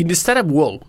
In the startup world,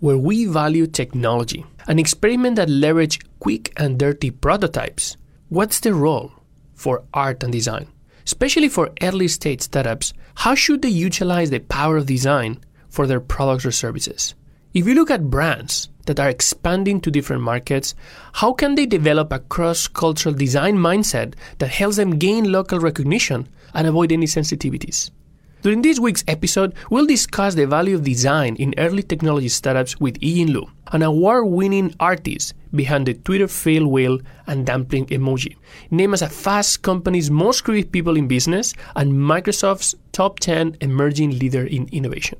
where we value technology, an experiment that leverage quick and dirty prototypes, what's the role for art and design? Especially for early stage startups, how should they utilize the power of design for their products or services? If you look at brands that are expanding to different markets, how can they develop a cross cultural design mindset that helps them gain local recognition and avoid any sensitivities? During this week's episode, we'll discuss the value of design in early technology startups with Yiying Lu, an award winning artist behind the Twitter fail whale and dumpling emoji, named as a Fast Company's most creative people in business and Microsoft's top 10 emerging leader in innovation.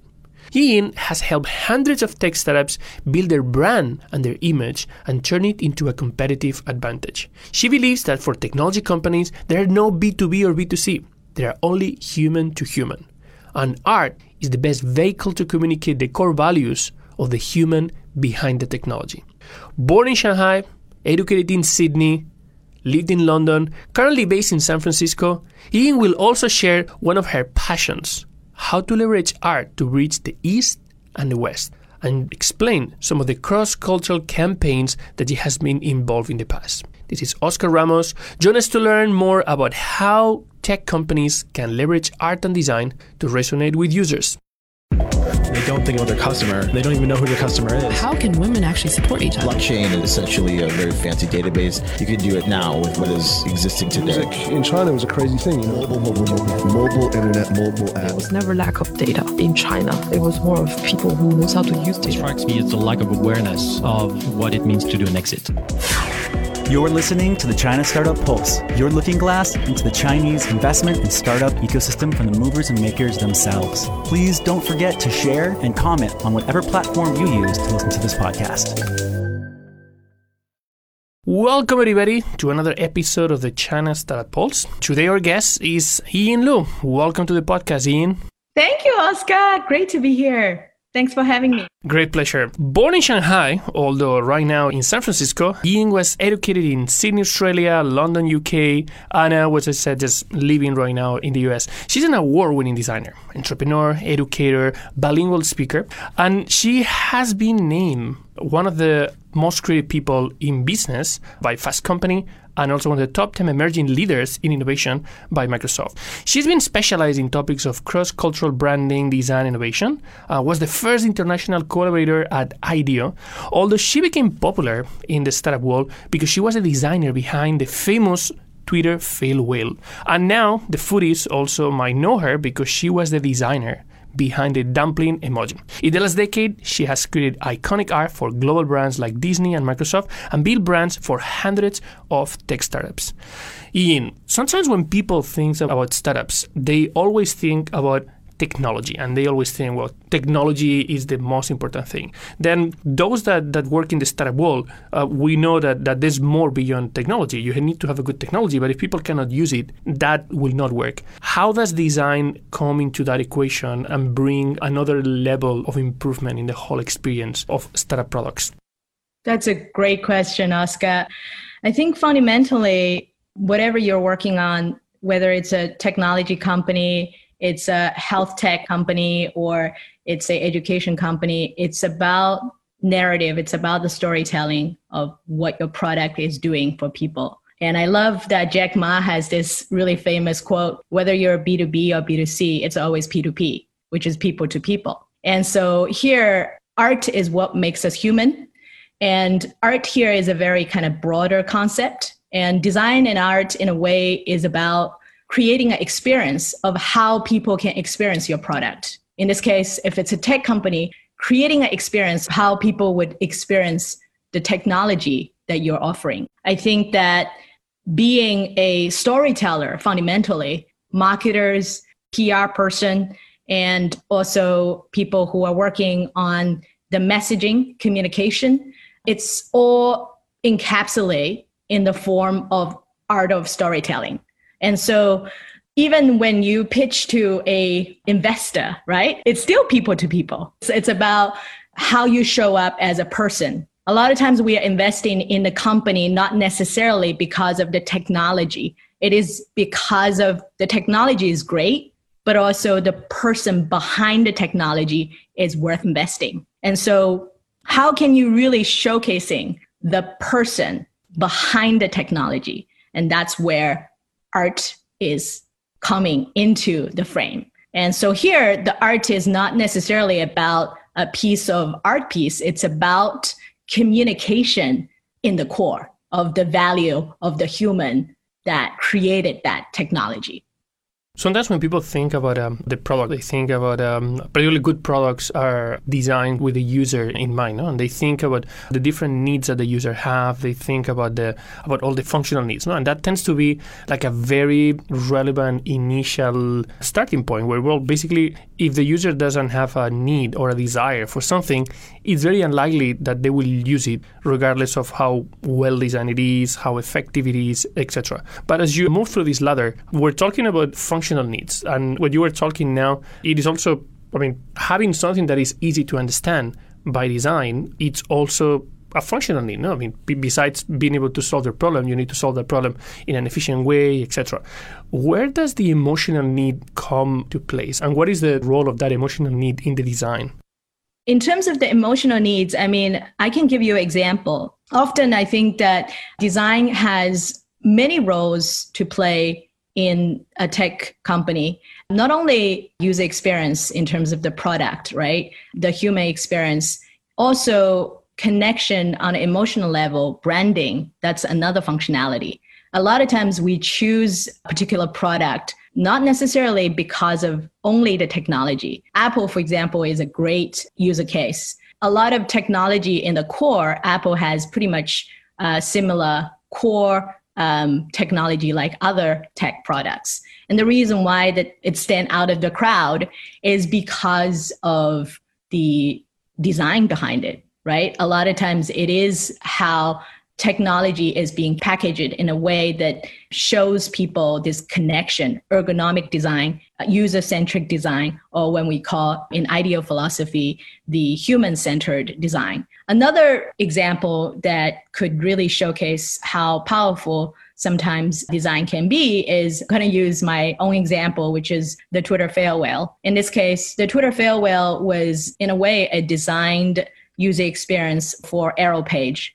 Yiying has helped hundreds of tech startups build their brand and their image and turn it into a competitive advantage. She believes that for technology companies, there are no B2B or B2C. They are only human to human. And art is the best vehicle to communicate the core values of the human behind the technology. Born in Shanghai, educated in Sydney, lived in London, currently based in San Francisco, Yiying will also share one of her passions how to leverage art to reach the East and the West and explain some of the cross cultural campaigns that he has been involved in the past. This is Oscar Ramos. Join us to learn more about how tech companies can leverage art and design to resonate with users. They don't think about their customer. They don't even know who their customer is. How can women actually support each other? Blockchain is essentially a very fancy database. You can do it now with what is existing today. Music in China it was a crazy thing. You know? Mobile, mobile, mobile, mobile internet, mobile app. There was never lack of data in China. It was more of people who knows how to use It data. strikes me as the lack of awareness of what it means to do an exit. You're listening to the China Startup Pulse, your looking glass into the Chinese investment and startup ecosystem from the movers and makers themselves. Please don't forget to share and comment on whatever platform you use to listen to this podcast. Welcome, everybody, to another episode of the China Startup Pulse. Today, our guest is Yiying Lu. Welcome to the podcast, Yiying. Thank you, Oscar. Great to be here. Thanks for having me. Great pleasure. Born in Shanghai, although right now in San Francisco, Ying was educated in Sydney, Australia, London, UK. Anna was, I said, just living right now in the US. She's an award winning designer, entrepreneur, educator, bilingual speaker, and she has been named one of the most creative people in business by Fast Company and also one of the top 10 emerging leaders in innovation by Microsoft. She's been specialized in topics of cross cultural branding, design, innovation, uh, was the first international collaborator at IDEO, although she became popular in the startup world because she was a designer behind the famous Twitter fail whale. And now the foodies also might know her because she was the designer behind the dumpling emoji. In the last decade, she has created iconic art for global brands like Disney and Microsoft and built brands for hundreds of tech startups. Ian, sometimes when people think about startups, they always think about technology and they always think well technology is the most important thing. Then those that, that work in the startup world uh, we know that, that there's more beyond technology. You need to have a good technology but if people cannot use it that will not work. How does design come into that equation and bring another level of improvement in the whole experience of startup products? That's a great question, Oscar. I think fundamentally, whatever you're working on, whether it's a technology company, it's a health tech company, or it's a education company, it's about narrative. It's about the storytelling of what your product is doing for people. And I love that Jack Ma has this really famous quote whether you're B2B or B2C, it's always P2P, which is people to people. And so here, art is what makes us human. And art here is a very kind of broader concept. And design and art, in a way, is about creating an experience of how people can experience your product. In this case, if it's a tech company, creating an experience how people would experience the technology that you're offering. I think that being a storyteller fundamentally, marketers, PR person, and also people who are working on the messaging, communication, it's all encapsulate in the form of art of storytelling. And so even when you pitch to a investor, right? It's still people to people. So it's about how you show up as a person. A lot of times we are investing in the company not necessarily because of the technology. It is because of the technology is great, but also the person behind the technology is worth investing. And so how can you really showcasing the person behind the technology? And that's where art is coming into the frame. And so here, the art is not necessarily about a piece of art piece, it's about communication in the core of the value of the human that created that technology. Sometimes when people think about um, the product, they think about um, particularly good products are designed with the user in mind, no? and they think about the different needs that the user have. They think about the about all the functional needs, no? and that tends to be like a very relevant initial starting point. Where well, basically, if the user doesn't have a need or a desire for something, it's very unlikely that they will use it, regardless of how well designed it is, how effective it is, etc. But as you move through this ladder, we're talking about functional needs. And what you are talking now, it is also, I mean, having something that is easy to understand by design, it's also a functional need. No, I mean, b- besides being able to solve the problem, you need to solve the problem in an efficient way, etc. Where does the emotional need come to place, and what is the role of that emotional need in the design? In terms of the emotional needs, I mean, I can give you an example. Often, I think that design has many roles to play in a tech company not only user experience in terms of the product right the human experience also connection on an emotional level branding that's another functionality. A lot of times we choose a particular product not necessarily because of only the technology. Apple for example is a great user case. A lot of technology in the core apple has pretty much uh, similar core um, technology like other tech products. And the reason why that it stand out of the crowd is because of the design behind it, right? A lot of times it is how technology is being packaged in a way that shows people this connection, ergonomic design, user centric design, or when we call in IDEO philosophy, the human centered design. Another example that could really showcase how powerful sometimes design can be is going to use my own example, which is the Twitter fail whale. In this case, the Twitter fail whale was in a way a designed user experience for error page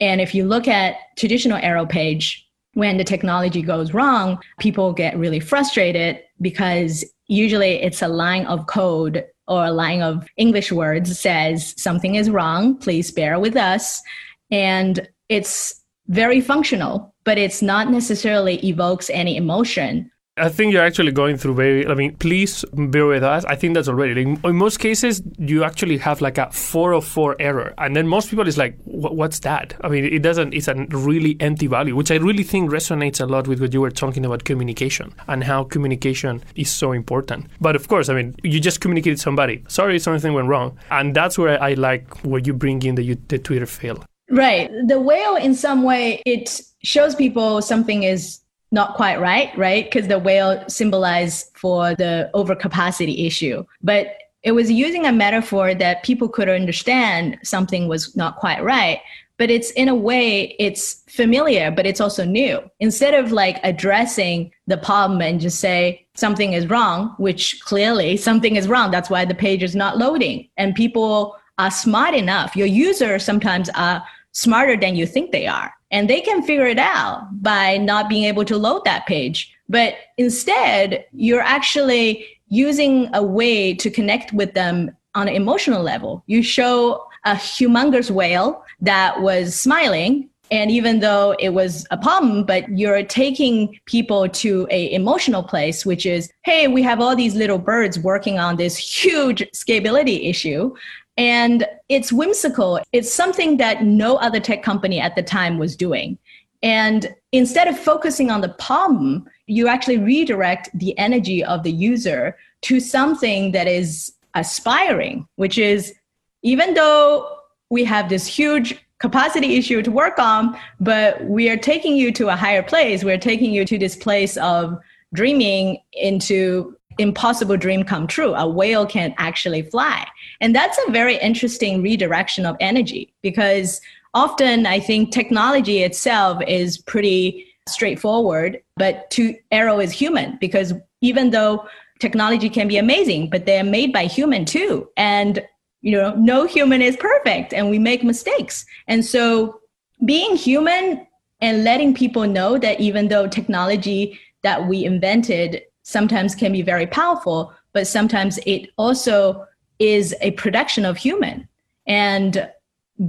and if you look at traditional error page, when the technology goes wrong, people get really frustrated because usually it's a line of code or a line of English words says something is wrong, please bear with us. And it's very functional, but it's not necessarily evokes any emotion I think you're actually going through very. I mean, please bear with us. I think that's already. Like, in most cases, you actually have like a 404 error, and then most people is like, "What's that?" I mean, it doesn't. It's a really empty value, which I really think resonates a lot with what you were talking about communication and how communication is so important. But of course, I mean, you just communicate to somebody. Sorry, something went wrong, and that's where I like where you bring in the the Twitter fail. Right. The whale, in some way, it shows people something is not quite right, right? Because the whale symbolized for the overcapacity issue. But it was using a metaphor that people could understand something was not quite right. But it's in a way, it's familiar, but it's also new. Instead of like addressing the problem and just say something is wrong, which clearly something is wrong. That's why the page is not loading. And people are smart enough. Your users sometimes are smarter than you think they are and they can figure it out by not being able to load that page. But instead, you're actually using a way to connect with them on an emotional level. You show a humongous whale that was smiling and even though it was a problem but you're taking people to a emotional place which is hey we have all these little birds working on this huge scalability issue and it's whimsical. It's something that no other tech company at the time was doing. And instead of focusing on the problem, you actually redirect the energy of the user to something that is aspiring, which is even though we have this huge capacity issue to work on, but we are taking you to a higher place. We're taking you to this place of dreaming into impossible dream come true. A whale can actually fly. And that's a very interesting redirection of energy because often I think technology itself is pretty straightforward, but to Arrow is human because even though technology can be amazing, but they're made by human too. And you know, no human is perfect and we make mistakes. And so being human and letting people know that even though technology that we invented sometimes can be very powerful, but sometimes it also is a production of human. And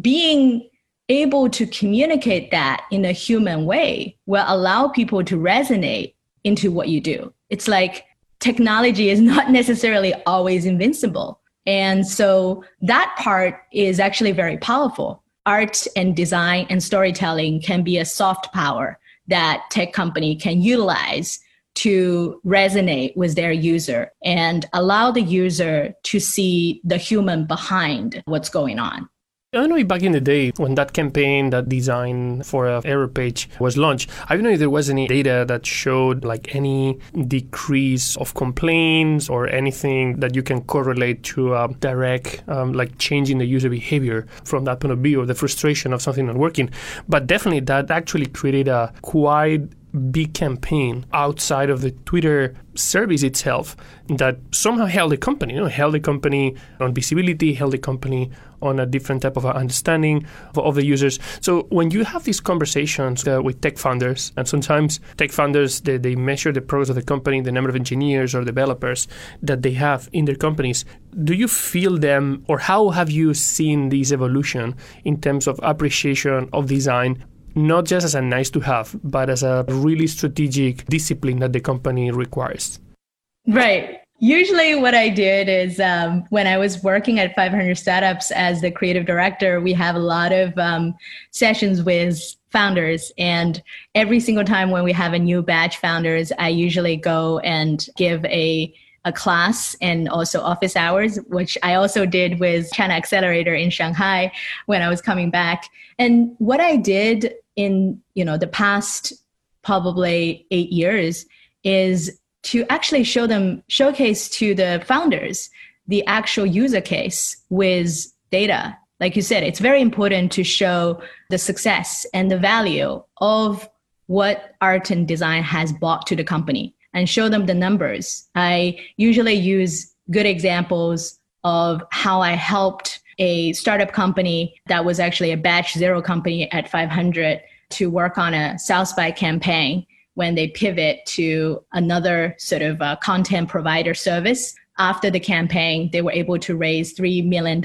being able to communicate that in a human way will allow people to resonate into what you do. It's like technology is not necessarily always invincible. And so that part is actually very powerful. Art and design and storytelling can be a soft power that tech company can utilize to resonate with their user and allow the user to see the human behind what's going on. I don't know back in the day when that campaign, that design for a error page was launched, I don't know if there was any data that showed like any decrease of complaints or anything that you can correlate to a direct, um, like changing the user behavior from that point of view or the frustration of something not working. But definitely that actually created a quite big campaign outside of the Twitter service itself that somehow held the company, you know, held the company on visibility, held the company on a different type of understanding of, of the users. So when you have these conversations uh, with tech founders, and sometimes tech founders they, they measure the progress of the company, the number of engineers or developers that they have in their companies. Do you feel them, or how have you seen this evolution in terms of appreciation of design not just as a nice to have, but as a really strategic discipline that the company requires. Right. Usually, what I did is um, when I was working at 500 Startups as the creative director, we have a lot of um, sessions with founders. And every single time when we have a new batch founders, I usually go and give a a class and also office hours, which I also did with China Accelerator in Shanghai when I was coming back. And what I did in you know the past probably eight years is to actually show them showcase to the founders the actual user case with data. Like you said it's very important to show the success and the value of what art and design has brought to the company and show them the numbers. I usually use good examples of how i helped a startup company that was actually a batch zero company at 500 to work on a South by campaign when they pivot to another sort of uh, content provider service. After the campaign, they were able to raise $3 million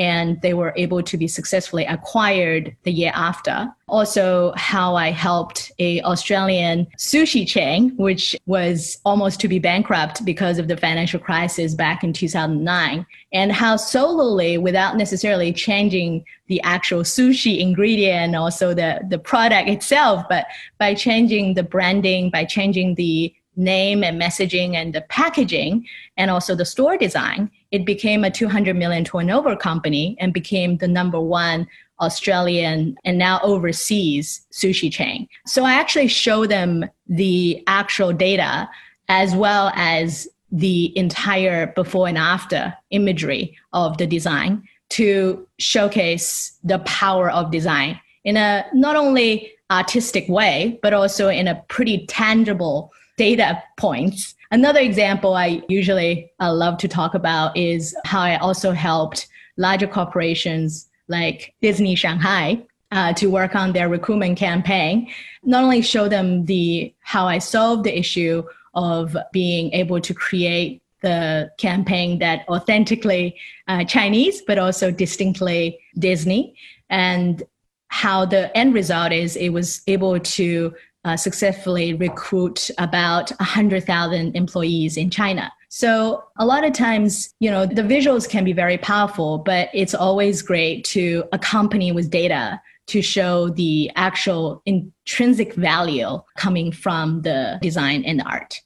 and they were able to be successfully acquired the year after. Also, how I helped a Australian sushi chain, which was almost to be bankrupt because of the financial crisis back in 2009, and how solely, without necessarily changing the actual sushi ingredient, also the, the product itself, but by changing the branding, by changing the name and messaging and the packaging and also the store design, it became a 200 million turnover company and became the number one Australian and now overseas sushi chain. So I actually show them the actual data as well as the entire before and after imagery of the design to showcase the power of design in a not only artistic way, but also in a pretty tangible data points. Another example I usually uh, love to talk about is how I also helped larger corporations like Disney Shanghai uh, to work on their recruitment campaign. Not only show them the how I solved the issue of being able to create the campaign that authentically uh, Chinese, but also distinctly Disney, and how the end result is it was able to uh, successfully recruit about 100,000 employees in China. So a lot of times, you know, the visuals can be very powerful, but it's always great to accompany with data to show the actual intrinsic value coming from the design and the art.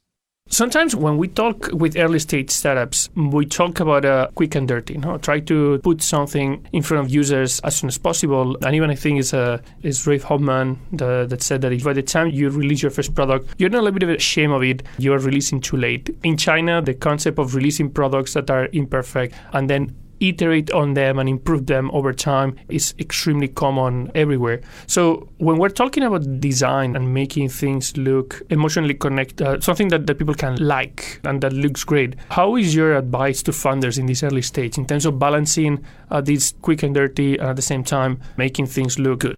Sometimes when we talk with early stage startups, we talk about uh, quick and dirty. No? Try to put something in front of users as soon as possible. And even I think it's, uh, it's Reid Hoffman the, that said that if by the time you release your first product, you're not a little bit of shame of it, you are releasing too late. In China, the concept of releasing products that are imperfect and then iterate on them and improve them over time is extremely common everywhere. So when we're talking about design and making things look emotionally connected, uh, something that, that people can like and that looks great, how is your advice to funders in this early stage in terms of balancing uh, these quick and dirty and at the same time making things look good?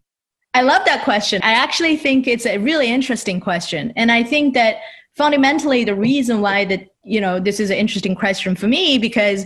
I love that question. I actually think it's a really interesting question. And I think that fundamentally the reason why that, you know, this is an interesting question for me because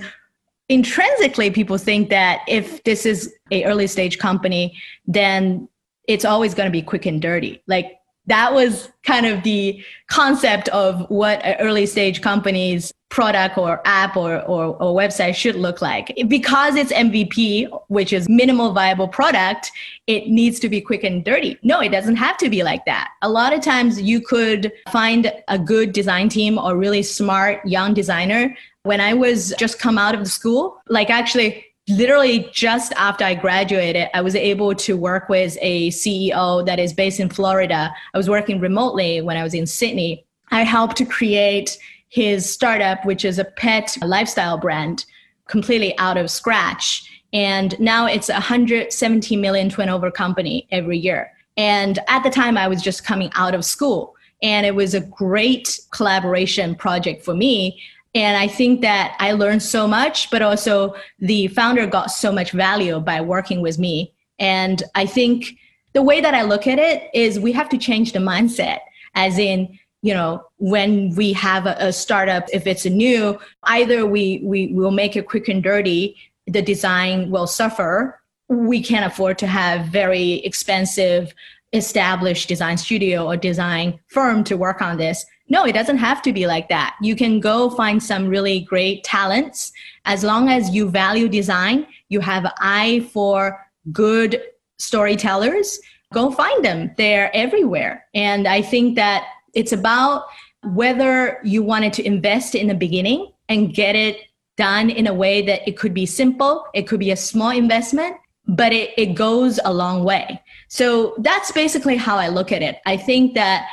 intrinsically people think that if this is a early stage company then it's always going to be quick and dirty. Like that was kind of the concept of what an early stage company's product or app or, or, or website should look like. Because it's mvp which is minimal viable product it needs to be quick and dirty. No it doesn't have to be like that. A lot of times you could find a good design team or really smart young designer when I was just come out of the school, like actually literally just after I graduated, I was able to work with a CEO that is based in Florida. I was working remotely when I was in Sydney. I helped to create his startup, which is a pet lifestyle brand, completely out of scratch. And now it's a 170 million turnover company every year. And at the time, I was just coming out of school. And it was a great collaboration project for me and I think that I learned so much, but also the founder got so much value by working with me. And I think the way that I look at it is we have to change the mindset, as in, you know, when we have a, a startup, if it's a new, either we, we will make it quick and dirty, the design will suffer. We can't afford to have very expensive established design studio or design firm to work on this no, it doesn't have to be like that. You can go find some really great talents. As long as you value design, you have an eye for good storytellers, go find them. They're everywhere. And I think that it's about whether you wanted to invest in the beginning and get it done in a way that it could be simple, it could be a small investment, but it, it goes a long way. So that's basically how I look at it. I think that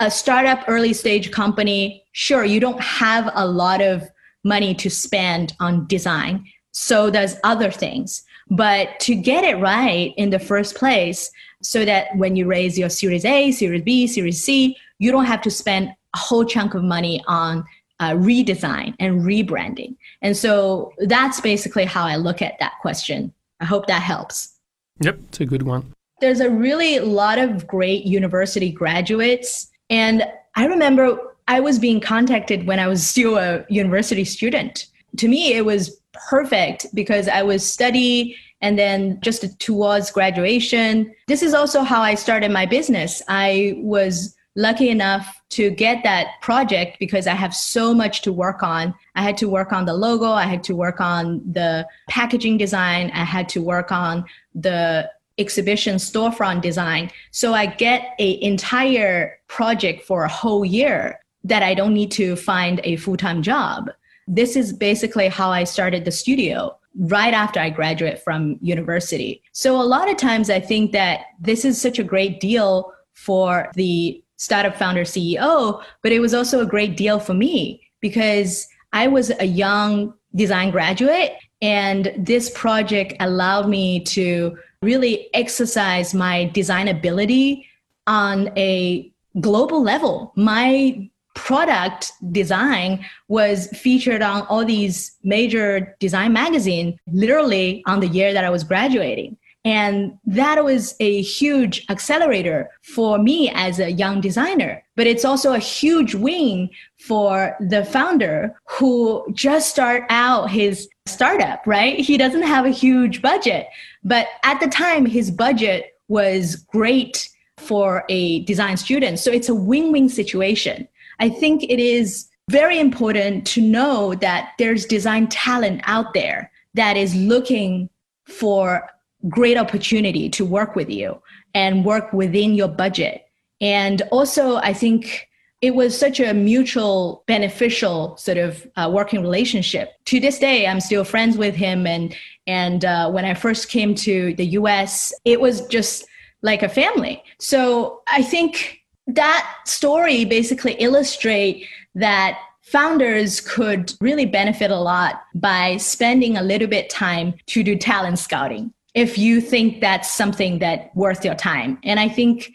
a startup early stage company, sure, you don't have a lot of money to spend on design. So does other things. But to get it right in the first place, so that when you raise your Series A, Series B, Series C, you don't have to spend a whole chunk of money on uh, redesign and rebranding. And so that's basically how I look at that question. I hope that helps. Yep, it's a good one. There's a really lot of great university graduates and I remember I was being contacted when I was still a university student. To me, it was perfect because I was study and then just towards graduation. This is also how I started my business. I was lucky enough to get that project because I have so much to work on. I had to work on the logo, I had to work on the packaging design, I had to work on the exhibition storefront design. So I get a entire project for a whole year that I don't need to find a full-time job. This is basically how I started the studio right after I graduate from university. So a lot of times I think that this is such a great deal for the startup founder CEO, but it was also a great deal for me because I was a young design graduate and this project allowed me to really exercise my design ability on a global level. My product design was featured on all these major design magazines literally on the year that I was graduating. And that was a huge accelerator for me as a young designer. But it's also a huge win for the founder who just started out his startup, right? He doesn't have a huge budget. But at the time, his budget was great for a design student. So it's a win win situation. I think it is very important to know that there's design talent out there that is looking for great opportunity to work with you and work within your budget. And also, I think it was such a mutual beneficial sort of uh, working relationship. To this day i'm still friends with him and and uh, when i first came to the us it was just like a family. So i think that story basically illustrate that founders could really benefit a lot by spending a little bit time to do talent scouting if you think that's something that worth your time. And i think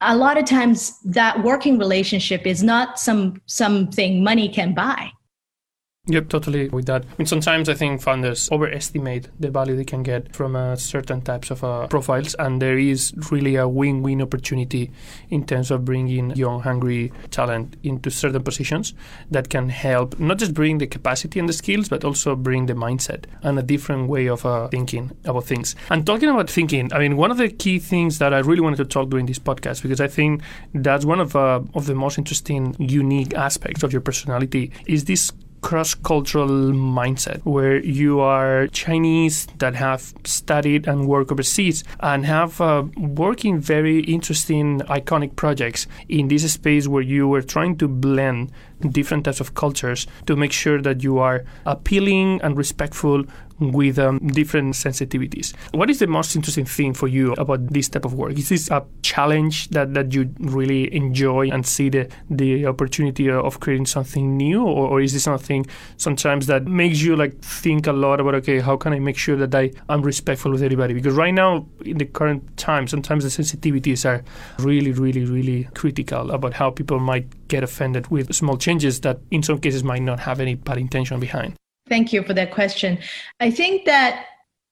a lot of times that working relationship is not some something money can buy Yep, totally with that. I mean, sometimes I think founders overestimate the value they can get from uh, certain types of uh, profiles, and there is really a win-win opportunity in terms of bringing young, hungry talent into certain positions that can help not just bring the capacity and the skills, but also bring the mindset and a different way of uh, thinking about things. And talking about thinking, I mean, one of the key things that I really wanted to talk during this podcast because I think that's one of uh, of the most interesting, unique aspects of your personality is this cross cultural mindset where you are Chinese that have studied and worked overseas and have uh, working very interesting, iconic projects in this space where you were trying to blend different types of cultures to make sure that you are appealing and respectful with um, different sensitivities. What is the most interesting thing for you about this type of work? Is this a challenge that, that you really enjoy and see the, the opportunity of creating something new, or, or is this something sometimes that makes you like think a lot about okay, how can I make sure that I am respectful with everybody? Because right now in the current time, sometimes the sensitivities are really, really, really critical about how people might get offended with small changes that in some cases might not have any bad intention behind. Thank you for that question. I think that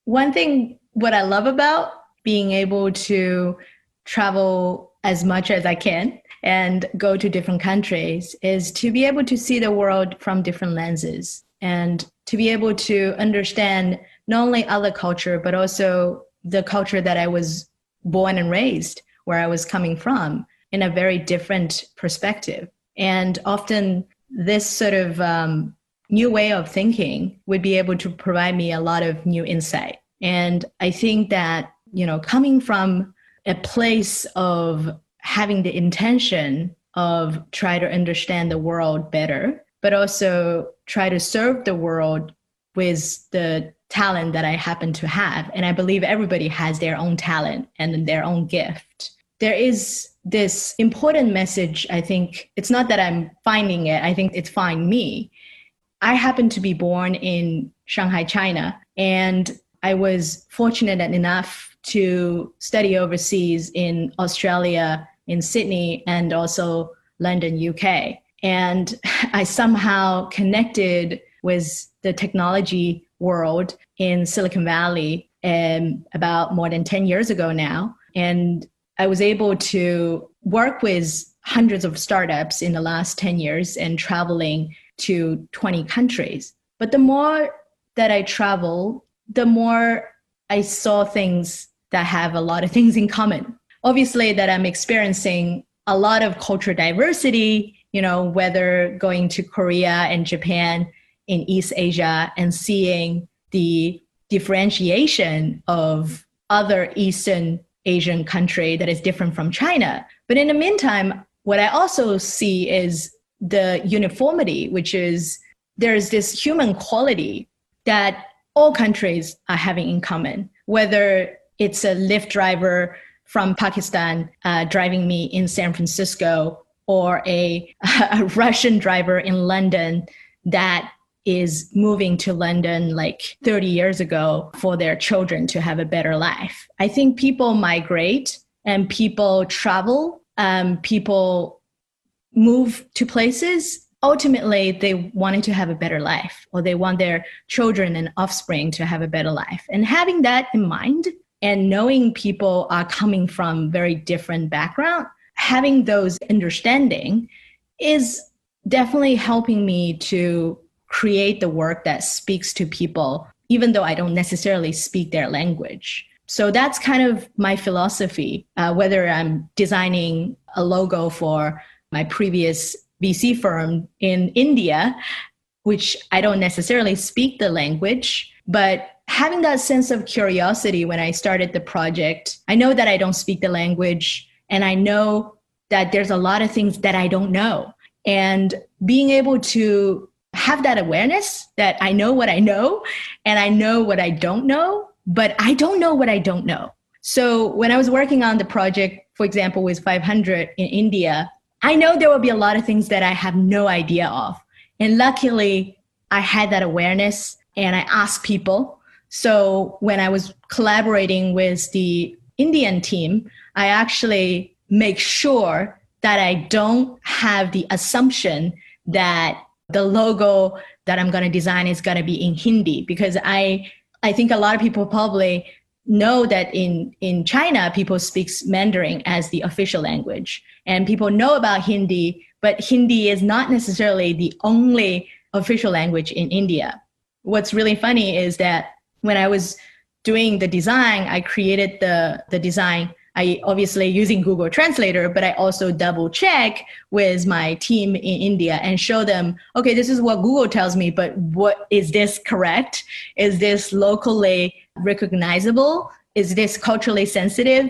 one thing, what I love about being able to travel as much as I can and go to different countries is to be able to see the world from different lenses and to be able to understand not only other culture, but also the culture that I was born and raised, where I was coming from in a very different perspective. And often this sort of um, new way of thinking would be able to provide me a lot of new insight. And I think that, you know, coming from a place of having the intention of try to understand the world better, but also try to serve the world with the talent that I happen to have. And I believe everybody has their own talent and their own gift. There is this important message. I think it's not that I'm finding it, I think it's finding me I happened to be born in Shanghai, China, and I was fortunate enough to study overseas in Australia, in Sydney, and also London, UK. And I somehow connected with the technology world in Silicon Valley um, about more than 10 years ago now. And I was able to work with hundreds of startups in the last 10 years and traveling to 20 countries. But the more that I travel, the more I saw things that have a lot of things in common. Obviously, that I'm experiencing a lot of cultural diversity, you know, whether going to Korea and Japan in East Asia and seeing the differentiation of other Eastern Asian country that is different from China. But in the meantime, what I also see is the uniformity, which is there's this human quality that all countries are having in common, whether it's a Lyft driver from Pakistan uh, driving me in San Francisco or a, a Russian driver in London that is moving to London like 30 years ago for their children to have a better life. I think people migrate and people travel, um, people move to places, ultimately they wanted to have a better life or they want their children and offspring to have a better life. And having that in mind and knowing people are coming from very different background, having those understanding is definitely helping me to create the work that speaks to people even though I don't necessarily speak their language. So that's kind of my philosophy, uh, whether I'm designing a logo for my previous VC firm in India, which I don't necessarily speak the language, but having that sense of curiosity when I started the project, I know that I don't speak the language and I know that there's a lot of things that I don't know. And being able to have that awareness that I know what I know and I know what I don't know, but I don't know what I don't know. So when I was working on the project, for example, with 500 in India, I know there will be a lot of things that I have no idea of. And luckily, I had that awareness and I asked people. So when I was collaborating with the Indian team, I actually make sure that I don't have the assumption that the logo that I'm going to design is going to be in Hindi because I I think a lot of people probably know that in in China people speak Mandarin as the official language and people know about Hindi but Hindi is not necessarily the only official language in India. What's really funny is that when I was doing the design I created the the design I obviously using Google Translator, but I also double check with my team in India and show them, okay, this is what Google tells me, but what is this correct? Is this locally recognizable? Is this culturally sensitive?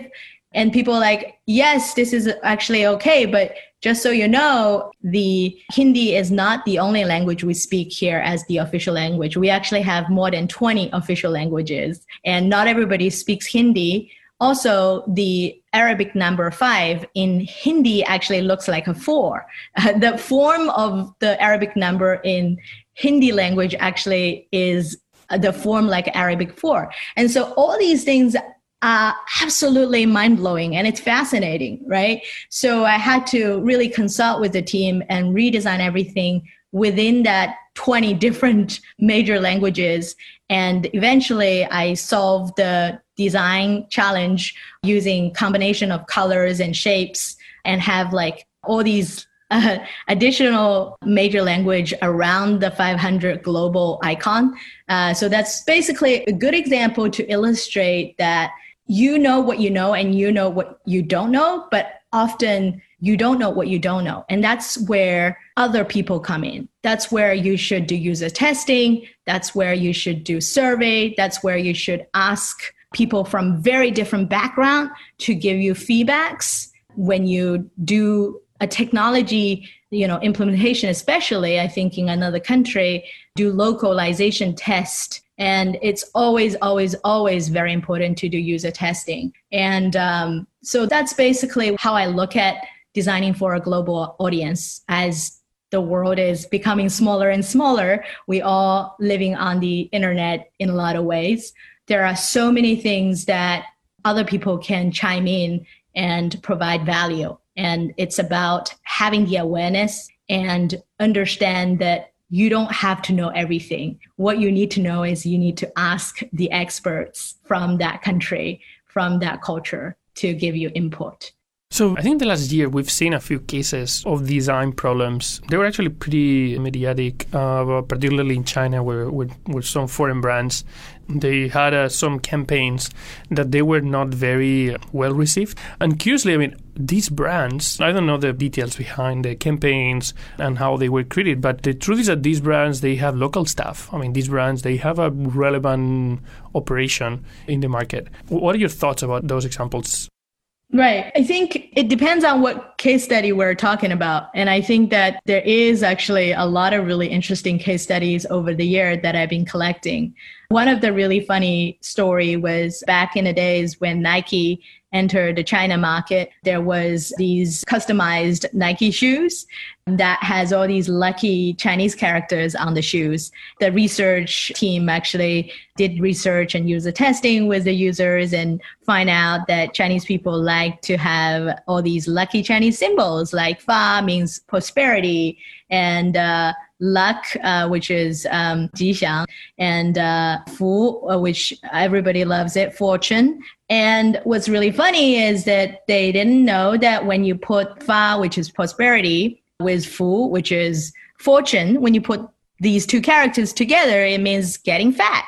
And people like, yes, this is actually okay, but just so you know, the Hindi is not the only language we speak here as the official language. We actually have more than 20 official languages, and not everybody speaks Hindi also, the Arabic number five in Hindi actually looks like a four. the form of the Arabic number in Hindi language actually is Uh, the form like Arabic four. And so all these things are absolutely mind blowing and it's fascinating, right? So I had to really consult with the team and redesign everything within that 20 different major languages. And eventually I solved the design challenge using combination of colors and shapes and have like all these uh, additional major language around the 500 global icon. Uh, so that's basically a good example to illustrate that you know what you know and you know what you don't know, but often you don't know what you don't know. And that's where other people come in. That's where you should do user testing. That's where you should do survey. That's where you should ask people from very different background to give you feedbacks when you do a technology you know implementation especially i think in another country do localization test. And it's always always always very important to do user testing. And um, so that's basically how i look at designing for a global audience. As the world is becoming smaller and smaller we all living on the internet in a lot of ways. There are so many things that other people can chime in and provide value. And it's about having the awareness and understand that you don't have to know everything. What you need to know is you need to ask the experts from that country, from that culture to give you input. So I think the last year we've seen a few cases of design problems. They were actually pretty mediatic, uh, particularly in China, where with, some foreign brands, they had uh, some campaigns that they were not very well received. And curiously, I mean, these brands, I don't know the details behind the campaigns and how they were created, but the truth is that these brands, they have local staff. I mean, these brands, they have a relevant operation in the market. What are your thoughts about those examples? Right. I think it depends on what case study we're talking about. And I think that there is actually a lot of really interesting case studies over the year that I've been collecting. One of the really funny story was back in the days when Nike entered the China market, there was these customized Nike shoes that has all these lucky Chinese characters on the shoes. The research team actually did research and user testing with the users and find out that Chinese people like to have all these lucky Chinese symbols like Fa means prosperity and uh, luck, uh, which is um, 吉祥, and uh, fu, uh, which everybody loves it, fortune. And what's really funny is that they didn't know that when you put fa, which is prosperity, with fu, which is fortune, when you put these two characters together, it means getting fat.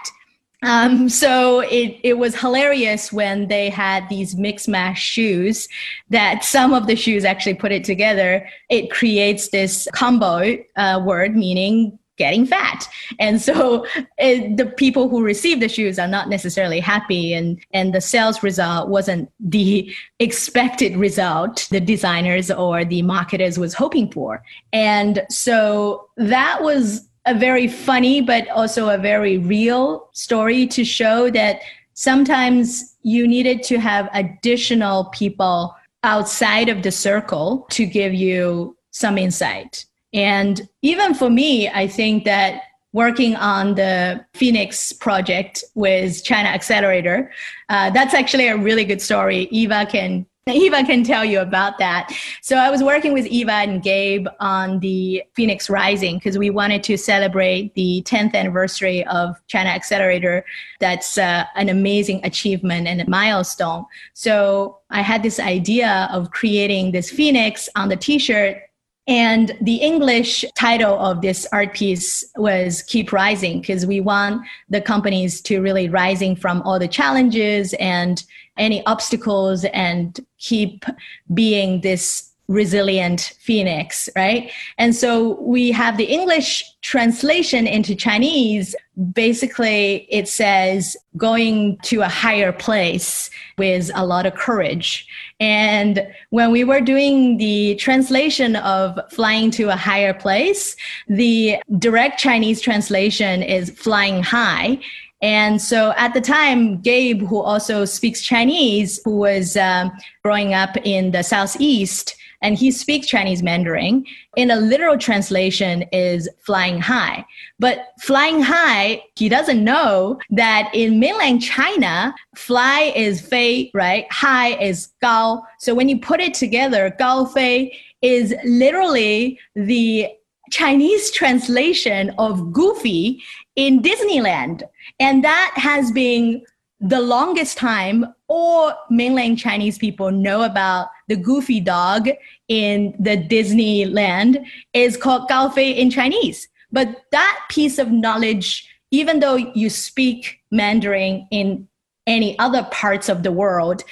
Um, so it, it was hilarious when they had these mix mash shoes that some of the shoes actually put it together. It creates this combo uh, word meaning getting fat. And so it, the people who receive the shoes are not necessarily happy and, and the sales result wasn't the expected result the designers or the marketers was hoping for. And so that was a very funny but also a very real story to show that sometimes you needed to have additional people outside of the circle to give you some insight And even for me, I think that working on the Phoenix project with China Accelerator, uh, that's actually a really good story. Eva can Eva can tell you about that. So I was working with Eva and Gabe on the Phoenix Rising because we wanted to celebrate the 10th anniversary of China Accelerator. That's uh, an amazing achievement and a milestone. So I had this idea of creating this Phoenix on the t-shirt and the English title of this art piece was Keep Rising because we want the companies to really rising from all the challenges and any obstacles and keep being this resilient phoenix, right? And so we have the English translation into Chinese. Basically, it says going to a higher place with a lot of courage. And when we were doing the translation of flying to a higher place, the direct Chinese translation is flying high. And so at the time, Gabe, who also speaks Chinese, who was um, growing up in the Southeast, and he speaks Chinese Mandarin. In a literal translation, is flying high. But flying high, he doesn't know that in mainland China, fly is fei, right? High is gao. So when you put it together, gao fei is literally the Chinese translation of Goofy in Disneyland. And that has been the longest time all mainland Chinese people know about the goofy dog in the Disneyland is called Gao Fei in Chinese. But that piece of knowledge, even though you speak Mandarin in any other parts of the world,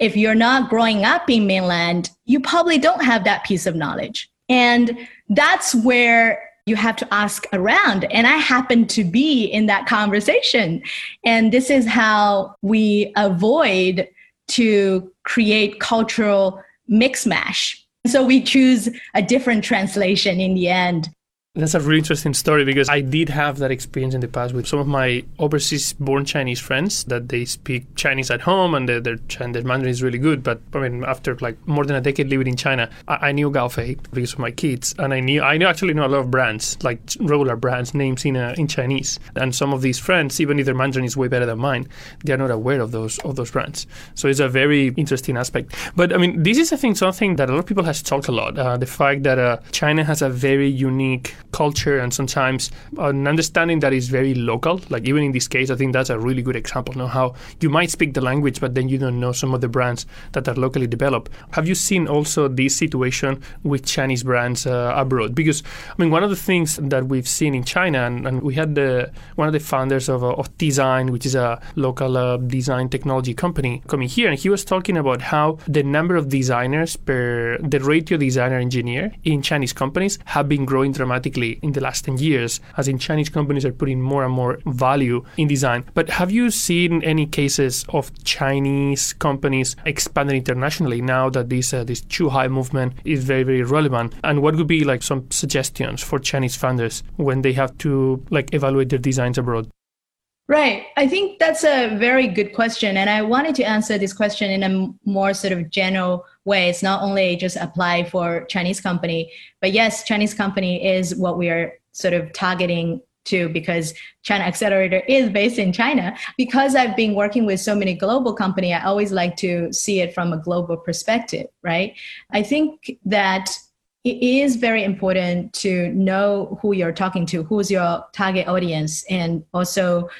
if you're not growing up in mainland, you probably don't have that piece of knowledge. And that's where you have to ask around. And I happen to be in that conversation. And this is how we avoid to create cultural mix mash. So we choose a different translation in the end. That's a really interesting story because I did have that experience in the past with some of my overseas born Chinese friends that they speak Chinese at home and their, their, their Mandarin is really good. But I mean, after like more than a decade living in China, I, I knew Gaofei because of my kids. And I knew, I knew actually know a lot of brands, like regular brands, names in, uh, in Chinese. And some of these friends, even if their Mandarin is way better than mine, they're not aware of those, of those brands. So it's a very interesting aspect. But I mean, this is, I think, something that a lot of people has talked a lot. Uh, the fact that uh, China has a very unique culture and sometimes an understanding that is very local. Like even in this case, I think that's a really good example. Know how you might speak the language, but then you don't know some of the brands that are locally developed. Have you seen also this situation with Chinese brands uh, abroad? Because I mean, one of the things that we've seen in China, and, and we had the one of the founders of, of Design, which is a local uh, design technology company, coming here, and he was talking about how the number of designers per the ratio designer engineer in Chinese companies have been growing dramatically in the last 10 years, as in Chinese companies are putting more and more value in design. But have you seen any cases of Chinese companies expanding internationally now that this uh, this Chuhai movement is very very relevant? And what would be like some suggestions for Chinese founders when they have to like evaluate their designs abroad? Right. I think that's a very good question. And I wanted to answer this question in a more sort of general way. It's not only just apply for Chinese company, but yes, Chinese company is what we are sort of targeting to because China Accelerator is based in China. Because I've been working with so many global company, I always like to see it from a global perspective, right? I think that it is very important to know who you're talking to, who's your target audience, and also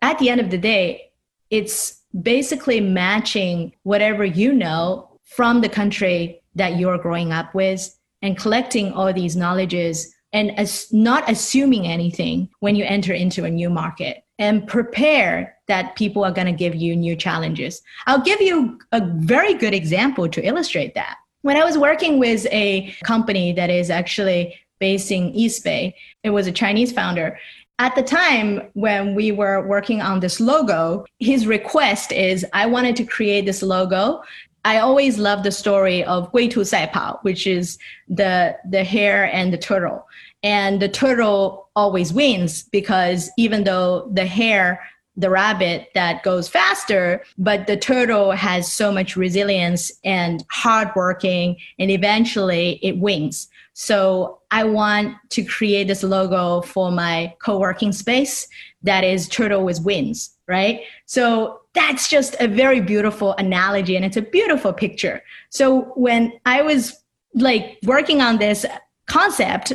at the end of the day, it's basically matching whatever you know from the country that you're growing up with and collecting all these knowledges and as not assuming anything when you enter into a new market and prepare that people are going to give you new challenges. I'll give you a very good example to illustrate that. When I was working with a company that is actually based in East Bay, it was a Chinese founder at the time when we were working on this logo, his request is I wanted to create this logo. I always love the story of Gui Tu Sai Pao, which is the the hare and the turtle. And the turtle always wins because even though the hare the rabbit that goes faster, but the turtle has so much resilience and hardworking, and eventually it wins. So I want to create this logo for my co-working space that is turtle with wins, right? So that's just a very beautiful analogy and it's a beautiful picture. So when I was like working on this concept,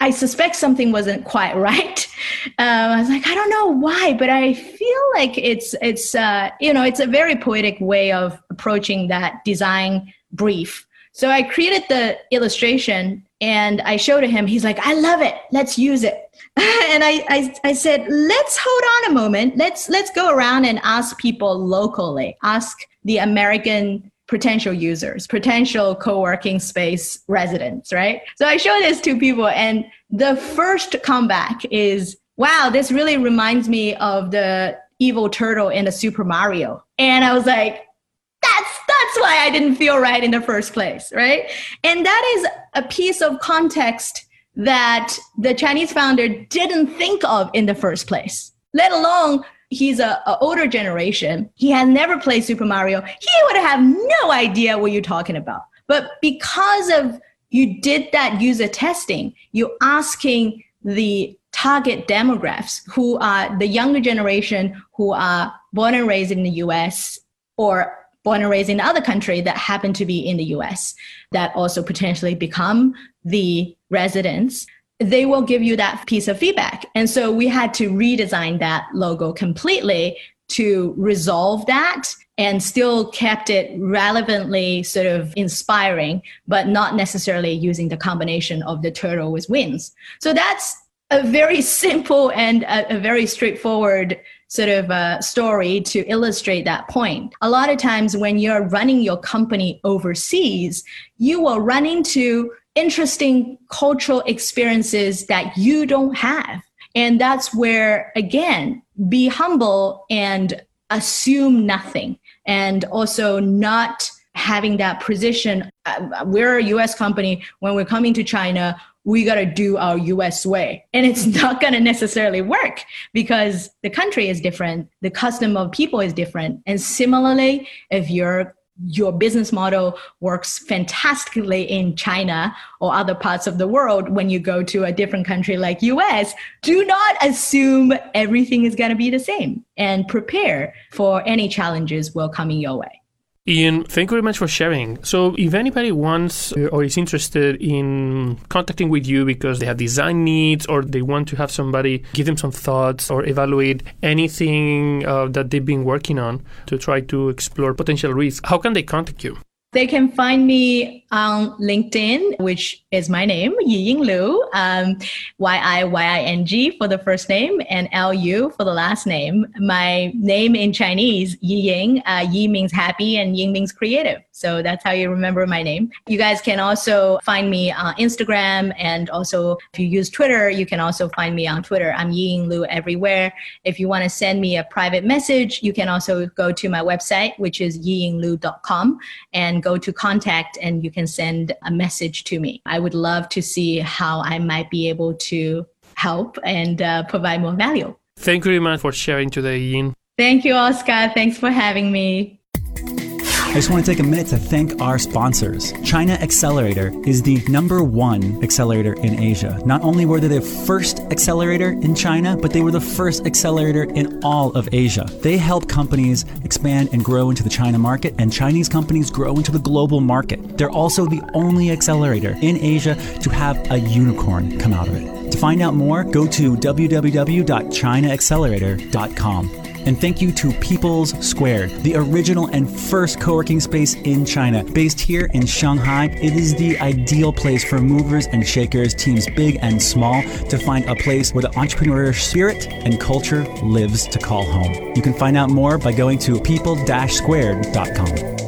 I suspect something wasn't quite right. Uh, I was like, I don't know why, but I feel like it's it's uh, you know it's a very poetic way of approaching that design brief. So I created the illustration and I showed to him. He's like, I love it. Let's use it. and I, I, I said, let's hold on a moment. Let's let's go around and ask people locally. Ask the American potential users, potential co-working space residents, right? So I show this to people and the first comeback is, wow, this really reminds me of the evil turtle in the Super Mario. And I was like, that's that's why I didn't feel right in the first place, right? And that is a piece of context that the Chinese founder didn't think of in the first place, let alone he's a, a, older generation. He has never played Super Mario. He would have no idea what you're talking about. But because of you did that user testing, you're asking the target demographics who are the younger generation who are born and raised in the US or born and raised in other country that happen to be in the US that also potentially become the residents they will give you that piece of feedback. And so we had to redesign that logo completely to resolve that and still kept it relevantly sort of inspiring, but not necessarily using the combination of the turtle with wings. So that's a very simple and a, a very straightforward sort of a story to illustrate that point. A lot of times when you're running your company overseas, you will run into interesting cultural experiences that you don't have. And that's where, again, be humble and assume nothing. And also not having that position. Uh, we're a US company. When we're coming to China, we got to do our US way. And it's not going to necessarily work because the country is different, the custom of people is different. And similarly, if you're your business model works fantastically in China or other parts of the world when you go to a different country like US, do not assume everything is going to be the same and prepare for any challenges will coming your way. Yiying, thank you very much for sharing. So, if anybody wants or is interested in contacting with you because they have design needs or they want to have somebody give them some thoughts or evaluate anything uh, that they've been working on to try to explore potential risks, how can they contact you? They can find me on LinkedIn, which is my name, Yiying Lu, um, Y I Y I N G for the first name, and L U for the last name. My name in Chinese, Yiying, uh, Yi means happy and Ying means creative. So that's how you remember my name. You guys can also find me on Instagram, and also if you use Twitter, you can also find me on Twitter. I'm Yiying Lu everywhere. If you want to send me a private message, you can also go to my website, which is yiyinglu.com, and go to contact, and you can send a message to me. I would love to see how I might be able to help and uh, provide more value. Thank you very much for sharing today, Yin. Thank you, Oscar. Thanks for having me. I just want to take a minute to thank our sponsors. China Accelerator is the number one accelerator in Asia. Not only were they the first accelerator in China, but they were the first accelerator in all of Asia. They help companies expand and grow into the China market, and Chinese companies grow into the global market. They're also the only accelerator in Asia to have a unicorn come out of it. To find out more, go to www.chinaaccelerator.com. And thank you to People's Squared, the original and first co working space in China. Based here in Shanghai, it is the ideal place for movers and shakers, teams big and small, to find a place where the entrepreneurial spirit and culture lives to call home. You can find out more by going to people squared.com.